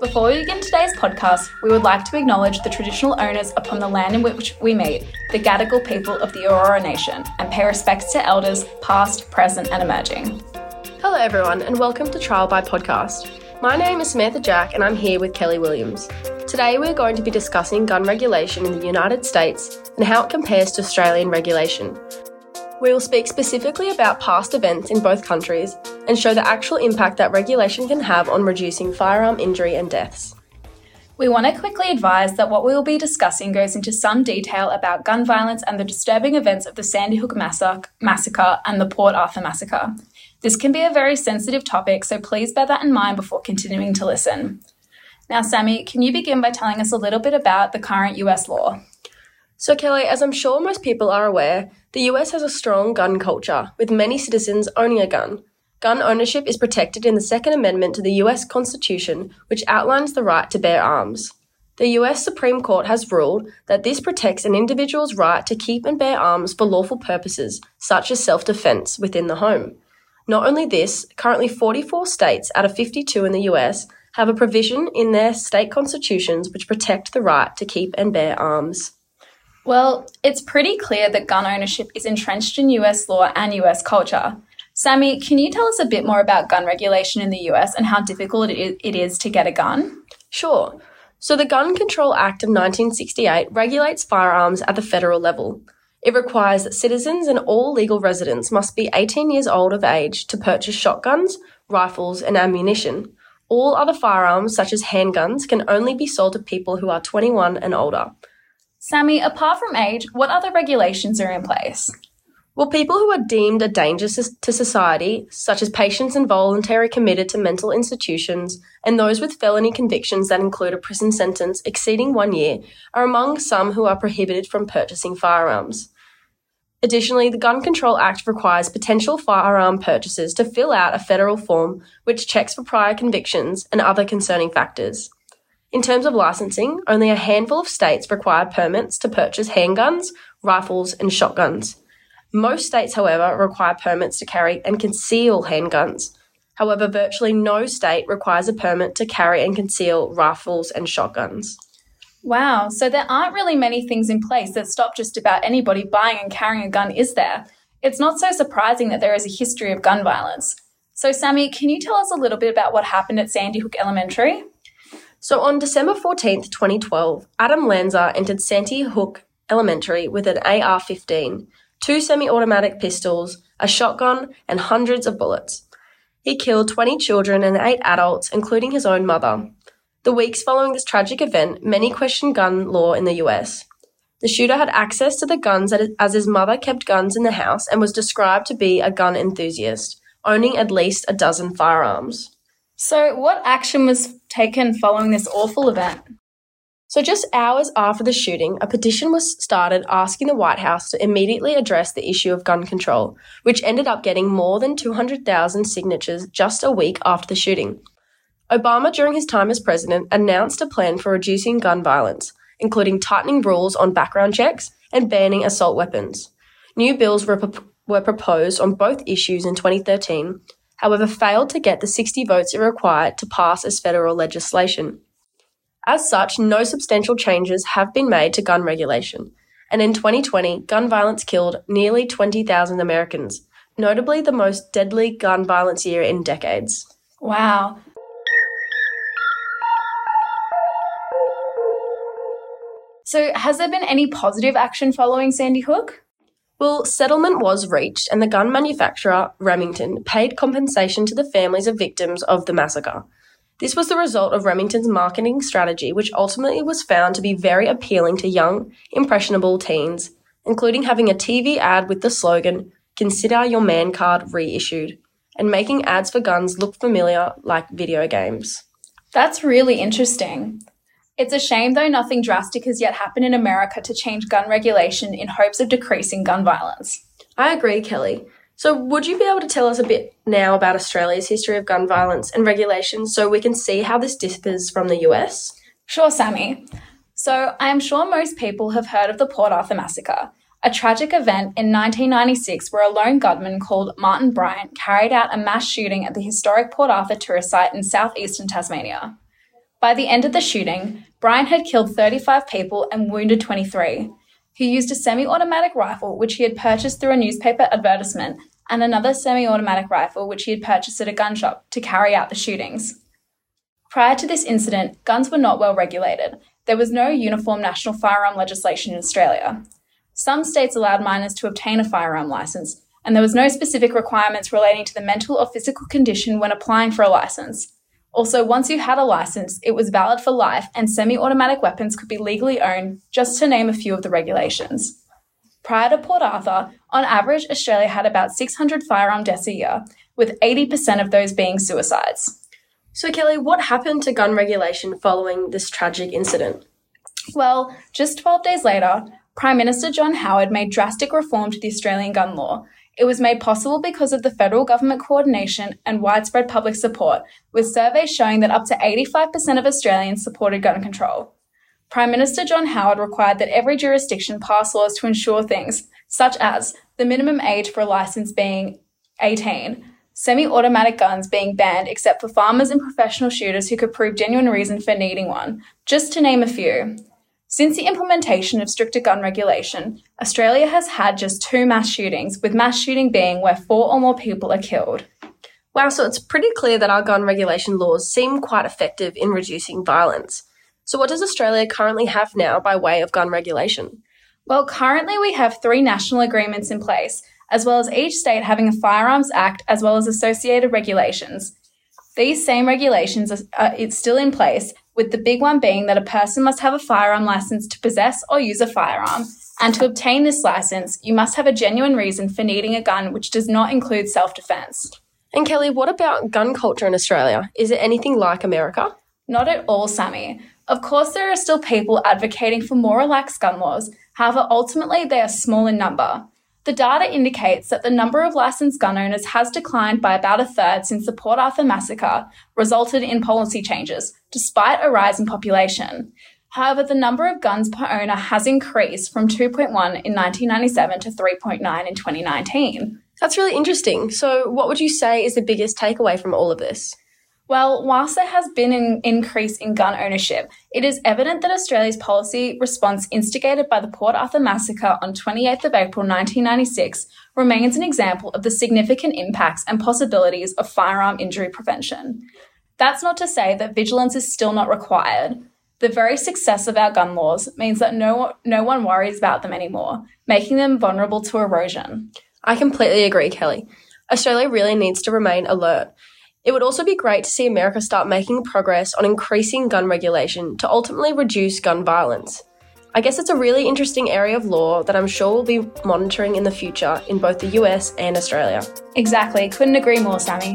Before we begin today's podcast, we would like to acknowledge the traditional owners upon the land in which we meet, the Gadigal people of the Eora Nation, and pay respects to elders past, present, and emerging. Hello, everyone, and welcome to Trial by Podcast. My name is Samantha Jack, and I'm here with Kelly Williams. Today, we're going to be discussing gun regulation in the United States and how it compares to Australian regulation. We will speak specifically about past events in both countries and show the actual impact that regulation can have on reducing firearm injury and deaths. We want to quickly advise that what we will be discussing goes into some detail about gun violence and the disturbing events of the Sandy Hook massacre and the Port Arthur massacre. This can be a very sensitive topic, so please bear that in mind before continuing to listen. Now, Sammy, can you begin by telling us a little bit about the current US law? So, Kelly, as I'm sure most people are aware, the US has a strong gun culture, with many citizens owning a gun. Gun ownership is protected in the Second Amendment to the US Constitution, which outlines the right to bear arms. The US Supreme Court has ruled that this protects an individual's right to keep and bear arms for lawful purposes, such as self defense within the home. Not only this, currently 44 states out of 52 in the US have a provision in their state constitutions which protect the right to keep and bear arms. Well, it's pretty clear that gun ownership is entrenched in US law and US culture. Sammy, can you tell us a bit more about gun regulation in the US and how difficult it is to get a gun? Sure. So, the Gun Control Act of 1968 regulates firearms at the federal level. It requires that citizens and all legal residents must be 18 years old of age to purchase shotguns, rifles, and ammunition. All other firearms, such as handguns, can only be sold to people who are 21 and older. Sammy, apart from age, what other regulations are in place? Well, people who are deemed a danger to society, such as patients involuntarily committed to mental institutions, and those with felony convictions that include a prison sentence exceeding one year, are among some who are prohibited from purchasing firearms. Additionally, the Gun Control Act requires potential firearm purchasers to fill out a federal form which checks for prior convictions and other concerning factors. In terms of licensing, only a handful of states require permits to purchase handguns, rifles, and shotguns. Most states, however, require permits to carry and conceal handguns. However, virtually no state requires a permit to carry and conceal rifles and shotguns. Wow, so there aren't really many things in place that stop just about anybody buying and carrying a gun, is there? It's not so surprising that there is a history of gun violence. So, Sammy, can you tell us a little bit about what happened at Sandy Hook Elementary? So, on December 14th, 2012, Adam Lanza entered Sandy Hook Elementary with an AR 15 two semi automatic pistols, a shotgun, and hundreds of bullets. He killed 20 children and eight adults, including his own mother. The weeks following this tragic event, many questioned gun law in the US. The shooter had access to the guns as his mother kept guns in the house and was described to be a gun enthusiast, owning at least a dozen firearms. So, what action was taken following this awful event? So, just hours after the shooting, a petition was started asking the White House to immediately address the issue of gun control, which ended up getting more than 200,000 signatures just a week after the shooting. Obama, during his time as president, announced a plan for reducing gun violence, including tightening rules on background checks and banning assault weapons. New bills were, were proposed on both issues in 2013, however, failed to get the 60 votes it required to pass as federal legislation. As such, no substantial changes have been made to gun regulation, and in 2020, gun violence killed nearly 20,000 Americans, notably the most deadly gun violence year in decades. Wow. So, has there been any positive action following Sandy Hook? Well, settlement was reached, and the gun manufacturer, Remington, paid compensation to the families of victims of the massacre. This was the result of Remington's marketing strategy, which ultimately was found to be very appealing to young, impressionable teens, including having a TV ad with the slogan, Consider Your Man Card reissued, and making ads for guns look familiar like video games. That's really interesting. It's a shame, though, nothing drastic has yet happened in America to change gun regulation in hopes of decreasing gun violence. I agree, Kelly. So, would you be able to tell us a bit now about Australia's history of gun violence and regulations so we can see how this differs from the US? Sure, Sammy. So, I am sure most people have heard of the Port Arthur Massacre, a tragic event in 1996 where a lone gunman called Martin Bryant carried out a mass shooting at the historic Port Arthur tourist site in southeastern Tasmania. By the end of the shooting, Bryant had killed 35 people and wounded 23. He used a semi automatic rifle, which he had purchased through a newspaper advertisement, and another semi automatic rifle, which he had purchased at a gun shop, to carry out the shootings. Prior to this incident, guns were not well regulated. There was no uniform national firearm legislation in Australia. Some states allowed minors to obtain a firearm license, and there was no specific requirements relating to the mental or physical condition when applying for a license. Also, once you had a license, it was valid for life and semi automatic weapons could be legally owned, just to name a few of the regulations. Prior to Port Arthur, on average, Australia had about 600 firearm deaths a year, with 80% of those being suicides. So, Kelly, what happened to gun regulation following this tragic incident? Well, just 12 days later, Prime Minister John Howard made drastic reform to the Australian gun law, it was made possible because of the federal government coordination and widespread public support, with surveys showing that up to 85% of Australians supported gun control. Prime Minister John Howard required that every jurisdiction pass laws to ensure things, such as the minimum age for a license being 18, semi automatic guns being banned except for farmers and professional shooters who could prove genuine reason for needing one, just to name a few. Since the implementation of stricter gun regulation, Australia has had just two mass shootings, with mass shooting being where four or more people are killed. Wow, so it's pretty clear that our gun regulation laws seem quite effective in reducing violence. So, what does Australia currently have now by way of gun regulation? Well, currently we have three national agreements in place, as well as each state having a Firearms Act as well as associated regulations. These same regulations are, are still in place, with the big one being that a person must have a firearm license to possess or use a firearm. And to obtain this license, you must have a genuine reason for needing a gun, which does not include self defense. And Kelly, what about gun culture in Australia? Is it anything like America? Not at all, Sammy. Of course, there are still people advocating for more relaxed gun laws. However, ultimately, they are small in number. The data indicates that the number of licensed gun owners has declined by about a third since the Port Arthur massacre resulted in policy changes, despite a rise in population. However, the number of guns per owner has increased from 2.1 in 1997 to 3.9 in 2019. That's really interesting. So, what would you say is the biggest takeaway from all of this? Well, whilst there has been an increase in gun ownership, it is evident that Australia's policy response instigated by the Port Arthur massacre on 28th of April 1996 remains an example of the significant impacts and possibilities of firearm injury prevention. That's not to say that vigilance is still not required. The very success of our gun laws means that no, no one worries about them anymore, making them vulnerable to erosion. I completely agree, Kelly. Australia really needs to remain alert it would also be great to see America start making progress on increasing gun regulation to ultimately reduce gun violence. I guess it's a really interesting area of law that I'm sure we'll be monitoring in the future in both the US and Australia. Exactly, couldn't agree more, Sammy.